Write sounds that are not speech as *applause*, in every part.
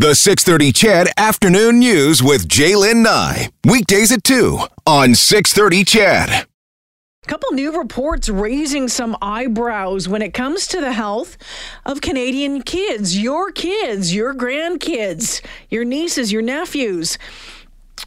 The 630 CHED Afternoon News with Jaylen Nye. Weekdays at 2 on 630 CHED. A couple new reports raising some eyebrows when it comes to the health of Canadian kids, your kids, your grandkids, your nieces, your nephews.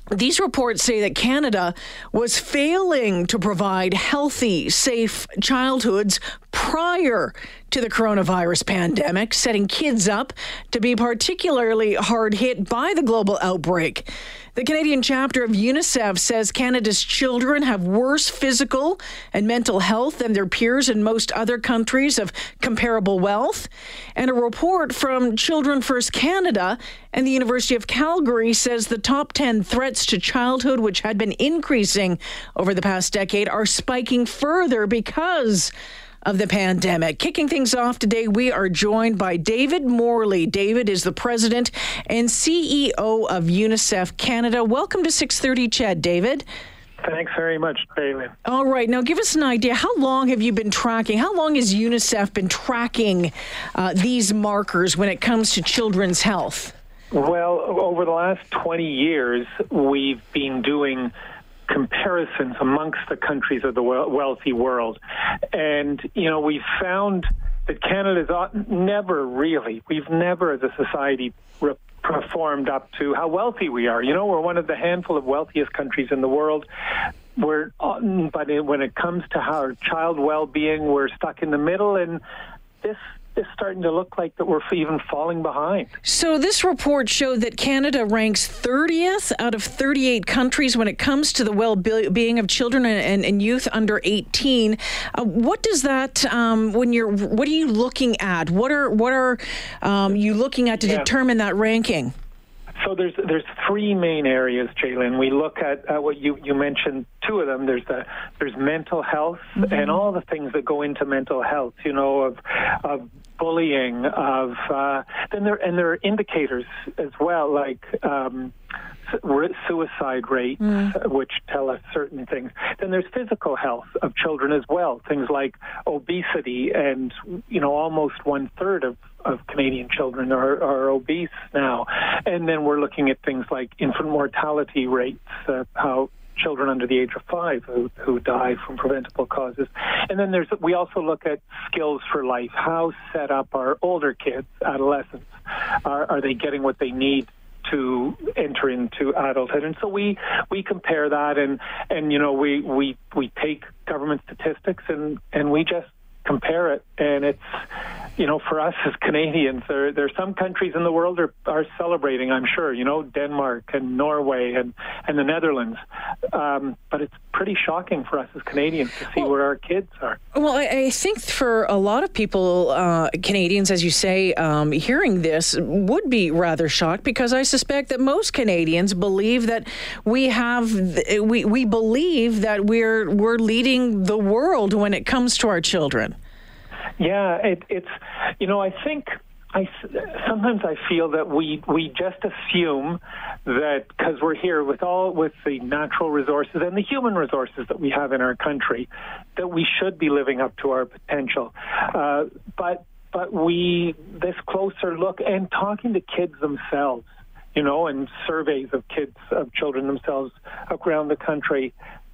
These reports say that Canada was failing to provide healthy, safe childhoods prior to the coronavirus pandemic, setting kids up to be particularly hard hit by the global outbreak. The Canadian chapter of UNICEF says Canada's children have worse physical and mental health than their peers in most other countries of comparable wealth. And a report from Children First Canada and the University of Calgary says the top 10 threats to childhood, which had been increasing over the past decade, are spiking further because of the pandemic. Kicking things off today, we are joined by David Morley. David is the president and CEO of UNICEF Canada. Welcome to 630 CHED, David. Thanks very much, Bailey. All right, now give us an idea. How long have you been tracking? How long has UNICEF been tracking uh, these markers when it comes to children's health? Well, over the last 20 years, we've been doing comparisons amongst the countries of the wealthy world. And, you know, we found that Canada's never really, we've never as a society re- performed up to how wealthy we are. You know, we're one of the handful of wealthiest countries in the world. We're, but when it comes to our child well-being, we're stuck in the middle, and this is starting to look like that we're even falling behind. So this report showed that Canada ranks 30th out of 38 countries when it comes to the well-being of children and, and youth under 18. Uh, what does that um, when you're what are you looking at? What are what are um, you looking at to yeah. determine that ranking? So there's there's three main areas, Jalen. We look at uh, what you you mentioned two of them. There's the there's mental health mm-hmm. and all the things that go into mental health. You know of of bullying of uh, then there and there are indicators as well like. Um, suicide rates, mm. which tell us certain things. Then there's physical health of children as well, things like obesity, and you know almost one third of of Canadian children are, are obese now. And then we're looking at things like infant mortality rates, uh, how children under the age of five who, who die from preventable causes. And then there's we also look at skills for life. How set up are older kids, adolescents? Are, are they getting what they need to enter into adulthood. And so we we compare that and and you know we we we take government statistics and and we just compare it and it's you know, for us as Canadians, there there are some countries in the world are are celebrating. I'm sure, you know, Denmark and Norway and and the Netherlands. Um, but it's pretty shocking for us as Canadians to see well, where our kids are. Well, I, I, think for a lot of people, uh, Canadians, as you say, um, hearing this would be rather shocked because I suspect that most Canadians believe that we have we we believe that we're we're leading the world when it comes to our children. Yeah, it, it's you know I think I sometimes I feel that we we just assume that because we're here with all with the natural resources and the human resources that we have in our country, that we should be living up to our potential. Uh, but but we this closer look and talking to kids themselves, you know, and surveys of kids of children themselves around the country,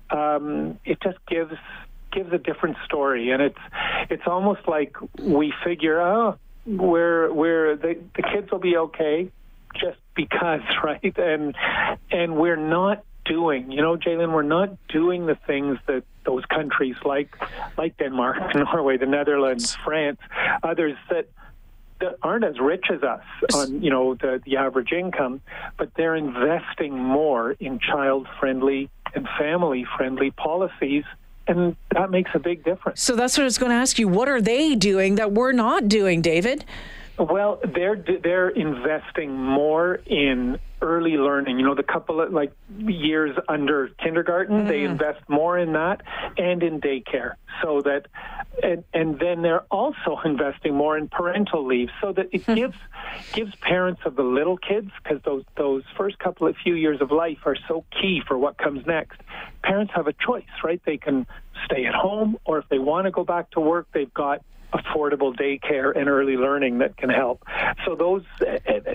um, it just gives gives a different story, and it's it's almost like we figure, oh, we're we're the the kids will be okay, just because, *laughs* right? And and we're not doing, you know, Jalen, we're not doing the things that those countries like like Denmark, *laughs* Norway, the Netherlands, France, others that that aren't as rich as us on you know the the average income, but they're investing more in child friendly and family friendly policies and that makes a big difference. So that's what I was going to ask you. What are they doing that we're not doing, David? Well, they're they're investing more in early learning. You know, the couple of like years under kindergarten, mm. they invest more in that and in daycare, so that and and then they're also *laughs* investing more in parental leave, so that it hmm. gives gives parents of the little kids because those those first couple of few years of life are so key for what comes next. Parents have a choice, right? They can stay at home, or if they want to go back to work, they've got affordable daycare and early learning that can help. So those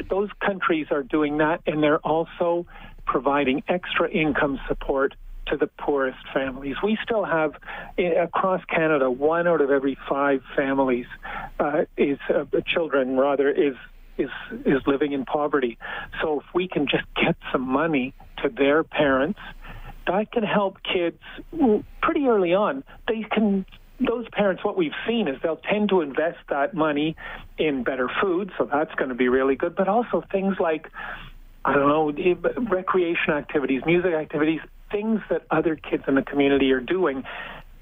those countries are doing that, and they're also providing extra income support to the poorest families. We still have across Canada one out of every five families uh, is uh, children rather is is is living in poverty. So if we can just get some money to their parents, that can help kids pretty early on. They can those parents, what we've seen is they'll tend to invest that money in better food, so that's going to be really good. But also things like, I don't know, eh, recreation activities, music activities, things that other kids in the community are doing,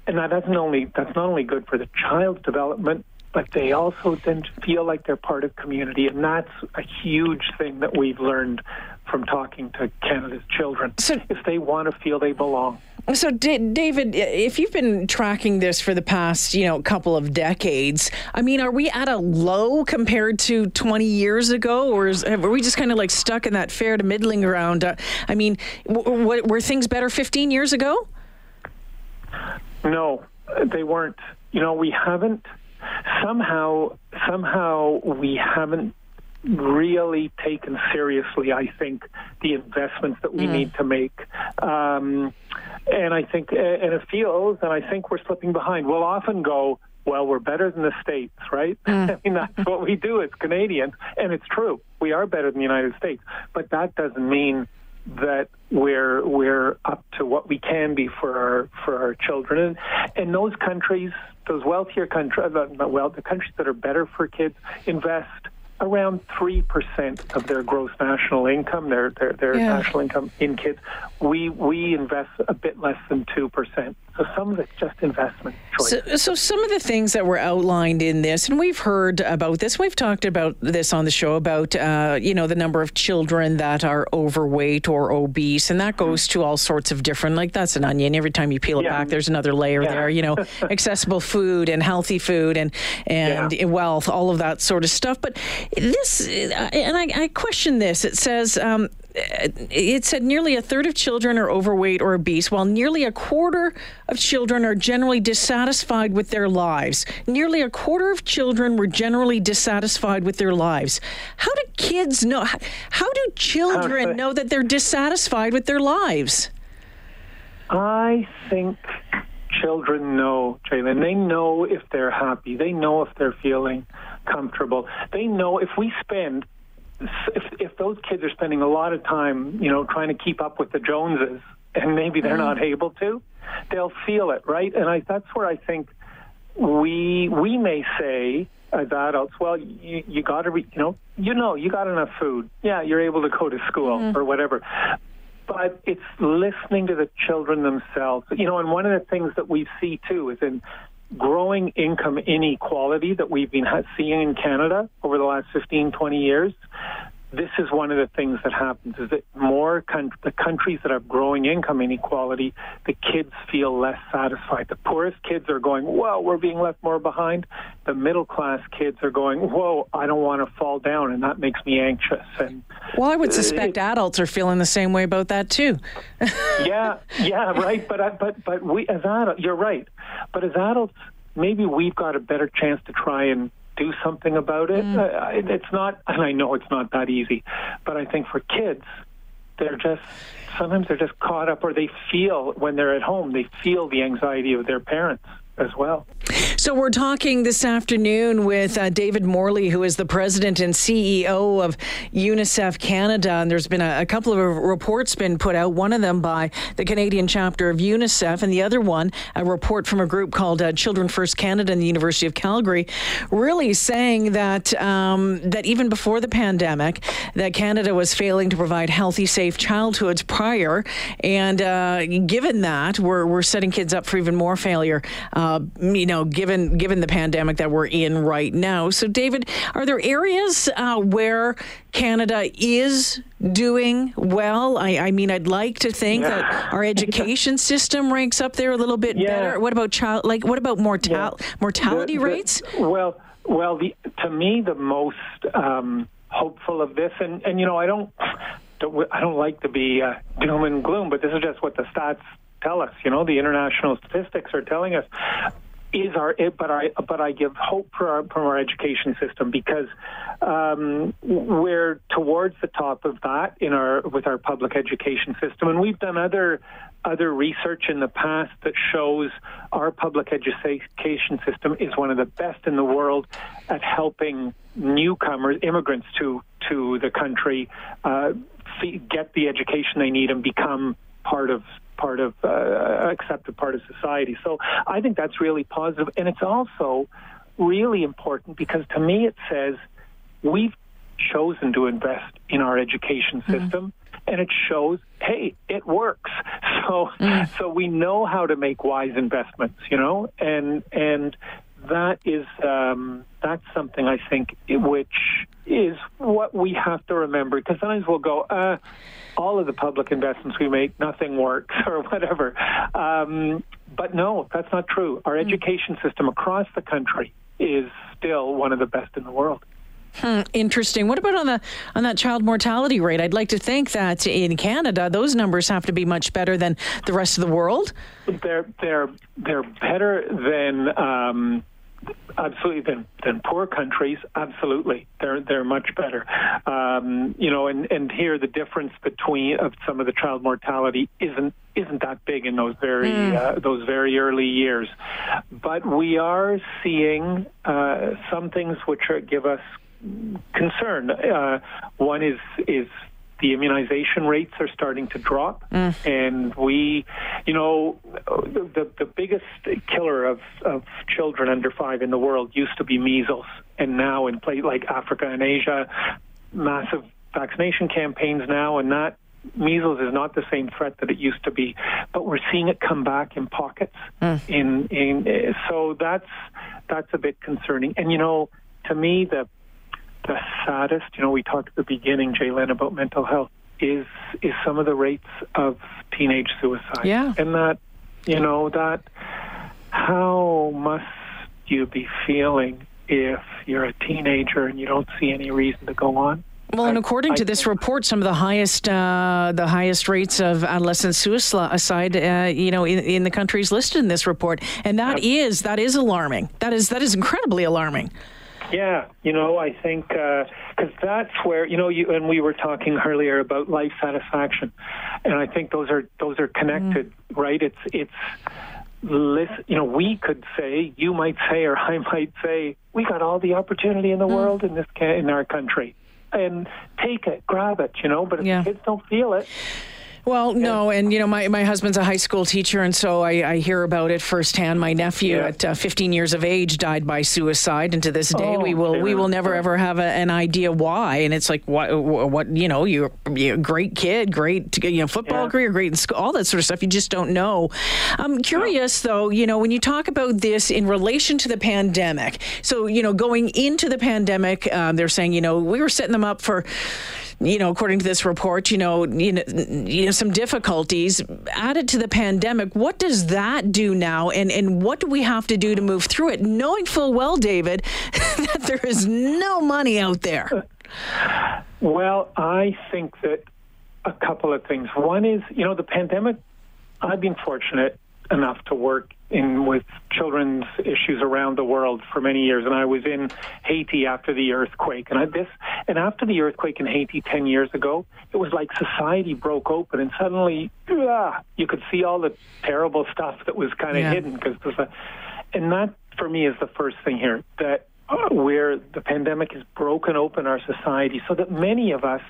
and that, that's not only that's not only good for the child's development, but they also then feel like they're part of community, and that's a huge thing that we've learned from talking to Canada's children. So, if they want to feel they belong. So, D- David, if you've been tracking this for the past, you know, couple of decades, I mean, are we at a low compared to 20 years ago, or is, are we just kind of like stuck in that fair to middling ground? Uh, I mean, w- w- were things better 15 years ago? No, they weren't. You know, we haven't somehow somehow we haven't really taken seriously, I think, the investments that we mm. need to make. Um, and I think, and it feels, and I think we're slipping behind. We'll often go, well, we're better than the States, right? *laughs* Mm. I mean, that's what we do as Canadians. And it's true. We are better than the United States. But that doesn't mean that we're we're up to what we can be for our for our children and and those countries those wealthier countries well the countries that are better for kids invest around 3% of their gross national income, their, their, their yeah. national income in kids. We, we invest a bit less than 2%. So some of it's just investment so, so, some of the things that were outlined in this, and we've heard about this, we've talked about this on the show about, uh, you know, the number of children that are overweight or obese, and that goes to all sorts of different, like that's an onion. Every time you peel it yeah. back, there's another layer yeah. there, you know, *laughs* accessible food and healthy food and, and yeah. wealth, all of that sort of stuff. But this, and I, I question this, it says, um, it said nearly a third of children are overweight or obese, while nearly a quarter of children are generally dissatisfied with their lives. Nearly a quarter of children were generally dissatisfied with their lives. How do kids know? How do children know that they're dissatisfied with their lives? I think children know, Jalen. They know if they're happy. They know if they're feeling comfortable. They know if we spend if if those kids are spending a lot of time, you know, trying to keep up with the Joneses, and maybe they're mm-hmm. not able to, they'll feel it, right? And I, that's where I think we we may say as adults, well, you you got to, re- you know, you know, you got enough food. Yeah, you're able to go to school mm-hmm. or whatever. But it's listening to the children themselves. You know, and one of the things that we see too is in growing income inequality that we've been seeing in Canada over the last 15, 20 years, this is one of the things that happens is that more con- the countries that have growing income inequality, the kids feel less satisfied. The poorest kids are going, whoa, we're being left more behind. The middle class kids are going, whoa, I don't want to fall down, and that makes me anxious. And well, I would uh, suspect adults are feeling the same way about that too. *laughs* yeah, yeah, right. But I, but but we as adults, you're right. But as adults, maybe we've got a better chance to try and do something about it. Mm. Uh, it's not, and I know it's not that easy, but I think for kids, they're just sometimes they're just caught up, or they feel when they're at home, they feel the anxiety of their parents as well. So, we're talking this afternoon with uh, David Morley, who is the president and CEO of UNICEF Canada. And there's been a, a, couple of reports been put out, one of them by the Canadian chapter of UNICEF, and the other one, a report from a group called uh, Children First Canada and the University of Calgary, really saying that, um, that even before the pandemic, that Canada was failing to provide healthy, safe childhoods prior. And uh, given that, we're, we're setting kids up for even more failure. Uh, you know, given given the pandemic that we're in right now. So, David, are there areas uh, where Canada is doing well? I, I, mean, I'd like to think yeah. that our education *laughs* system ranks up there a little bit yeah. better. What about child? Like, what about mortal yeah. mortality the, the, rates? Well, well, the, to me, the most um, hopeful of this, and and you know, I don't. I don't like to be uh, doom and gloom, but this is just what the stats tell us. You know, the international statistics are telling us is our but I but I give hope for our from our education system because um, we're towards the top of that in our with our public education system, and we've done other other research in the past that shows our public education system is one of the best in the world at helping newcomers, immigrants to to the country, uh, get the education they need and become part of part of uh, accepted part of society. So I think that's really positive, and it's also really important because to me it says we've chosen to invest in our education mm-hmm. system. Mm-hmm. And it shows, hey, it works. *laughs* So, mm. so we know how to make wise investments, you know, and and that is um, that's something I think which is what we have to remember because sometimes we'll go, uh, all of the public investments we make, nothing works *laughs* or whatever. Um, but no, that's not true. Our hmm. education system across the country is still one of the best in the world. Hmm, interesting. What about on the on that child mortality rate? I'd like to think that in Canada those numbers have to be much better than the rest of the world. They're they're they're better than um, absolutely than than poor countries. Absolutely, they're they're much better. Um, you know, and and here the difference between of some of the child mortality isn't isn't that big in those very mm. uh, those very early years, but we are seeing uh, some things which are, give us concern. Uh, one is is the immunization rates are starting to drop, mm. and we, you know, the the biggest killer of of children under five in the world used to be measles, and now in places like Africa and Asia, massive vaccination campaigns now, and that measles is not the same threat that it used to be, but we're seeing it come back in pockets. Mm. In in so that's that's a bit concerning. And you know, to me, the the saddest, you know, we talked at the beginning, Jalen, about mental health, is is some of the rates of teenage suicide. Yeah. And that, you know, that how must you be feeling if you're a teenager and you don't see any reason to go on? Well, and according to this report, some of the highest uh, the highest rates of adolescent suicide, uh, you know, in, in, the countries listed in this report, and that is that is alarming. That is that is incredibly alarming. Yeah, you know, I think because uh, that's where you know you and we were talking earlier about life satisfaction, and I think those are those are connected, mm. right? It's it's listen, you know, we could say, you might say, or I *laughs* might say, we got all the opportunity in the mm. world in this in our country, and take it, grab it, you know. But if yeah. the kids don't feel it, well, no, and you know, my, my husband's a high school teacher, and so I, I hear about it firsthand. My nephew, yeah. at uh, 15 years of age, died by suicide, and to this day, oh, we will we will never ever have a, an idea why. And it's like, what what you know, you're, you're a great kid, great you know, football yeah. career, great in school, all that sort of stuff. You just don't know. I'm curious no. though, you know, when you talk about this in relation to the pandemic. So you know, going into the pandemic, um, they're saying, you know, we were setting them up for you know, according to this report, you know, you know, you know, some difficulties added to the pandemic. What does that do now, and and what do we have to do to move through it, knowing full well, David, *laughs* that there is no money out there? Well, I think that a couple of things. One is, you know, the pandemic. I've been fortunate enough to work in with children's issues around the world for many years, and I was in Haiti after the earthquake. And I, this, and after the earthquake in Haiti ten years ago, it was like society broke open, and suddenly, ah, you could see all the terrible stuff that was kind of yeah. hidden because there's and that for me is the first thing here that uh, where the pandemic has broken open our society, so that many of us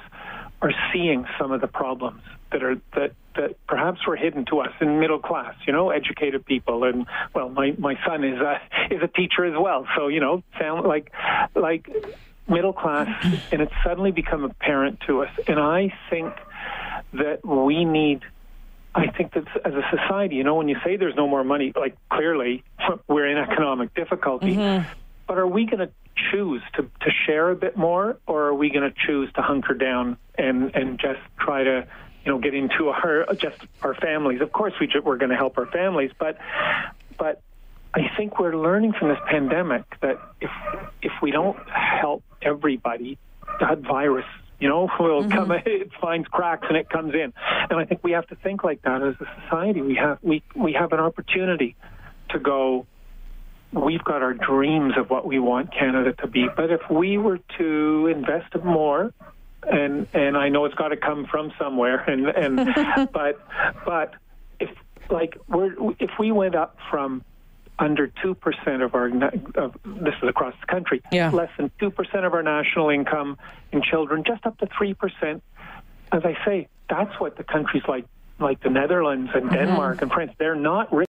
are seeing some of the problems that are that that perhaps were hidden to us in middle class, you know, educated people. And well, my my son is a is a teacher as well, so you know, sound like like middle class, and it's suddenly become apparent to us. And I think that we need. I think that as a society, you know, when you say there's no more money, like clearly *laughs* we're in economic difficulty. Mm-hmm. But are we going to choose to, to share a bit more, or are we going to choose to hunker down and, and just try to you know, get into our just our families. Of course, we we're going to help our families, but but I think we're learning from this pandemic that if if we don't help everybody, that virus, you know, will mm-hmm. come. *laughs* It finds cracks and it comes in, and I think we have to think like that as a society. We have we we have an opportunity to go we've got our dreams of what we want Canada to be. But if we were to invest more, and and I know it's got to come from somewhere, *laughs* and and *laughs* but but if like we're if we went up from under 2% of our, of, this is across the country, Yeah. less than 2% of our national income in children, just up to 3%. As I say, that's what the countries like, like the Netherlands and mm-hmm. Denmark and France, they're not rich.